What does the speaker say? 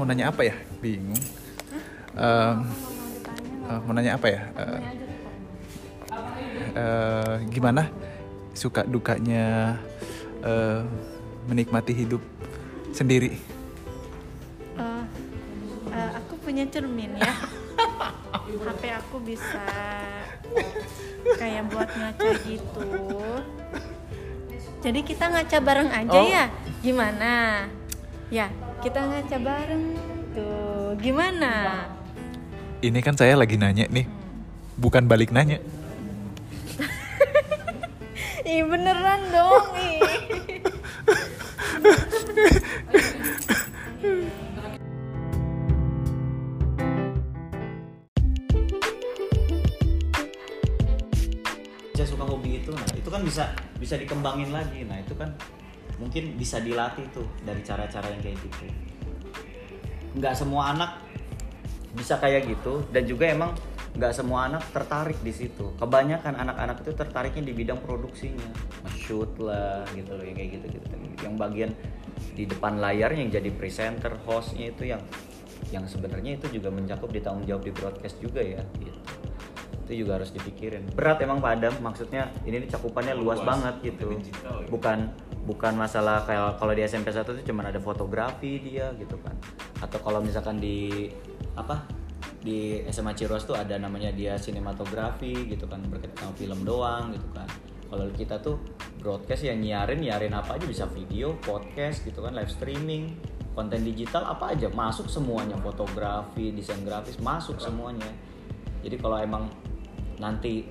mau nanya apa ya bingung Em, eh, mau nanya apa ya Eh, eh, gimana suka dukanya eh, menikmati hidup sendiri Eh, eh, aku punya cermin ya. HP aku bisa kayak buat ngaca gitu. Jadi kita ngaca bareng aja Oh. ya? Gimana? Ya, kita ngaca bareng tuh. Gimana? ini kan saya lagi nanya nih bukan balik nanya Ih beneran dong ih. suka hobi itu nah itu kan bisa bisa dikembangin lagi nah itu kan mungkin bisa dilatih tuh dari cara-cara yang kayak gitu. Nggak semua anak bisa kayak gitu dan juga emang nggak semua anak tertarik di situ. Kebanyakan anak-anak itu tertariknya di bidang produksinya shoot lah gitu loh yang kayak gitu gitu yang bagian di depan layar yang jadi presenter hostnya itu yang yang sebenarnya itu juga mencakup di tanggung jawab di broadcast juga ya gitu. Itu juga harus dipikirin. Berat emang Pak Adam maksudnya ini cakupannya luas, Luas, banget gitu. Digital gitu. bukan bukan masalah kayak kalau di SMP 1 itu cuma ada fotografi dia gitu kan. Atau kalau misalkan di apa di SMA Ciros tuh ada namanya dia sinematografi gitu kan berkaitan film doang gitu kan. Kalau kita tuh broadcast yang nyiarin nyiarin apa aja bisa video podcast gitu kan live streaming konten digital apa aja. Masuk semuanya fotografi desain grafis masuk semuanya. Jadi kalau emang nanti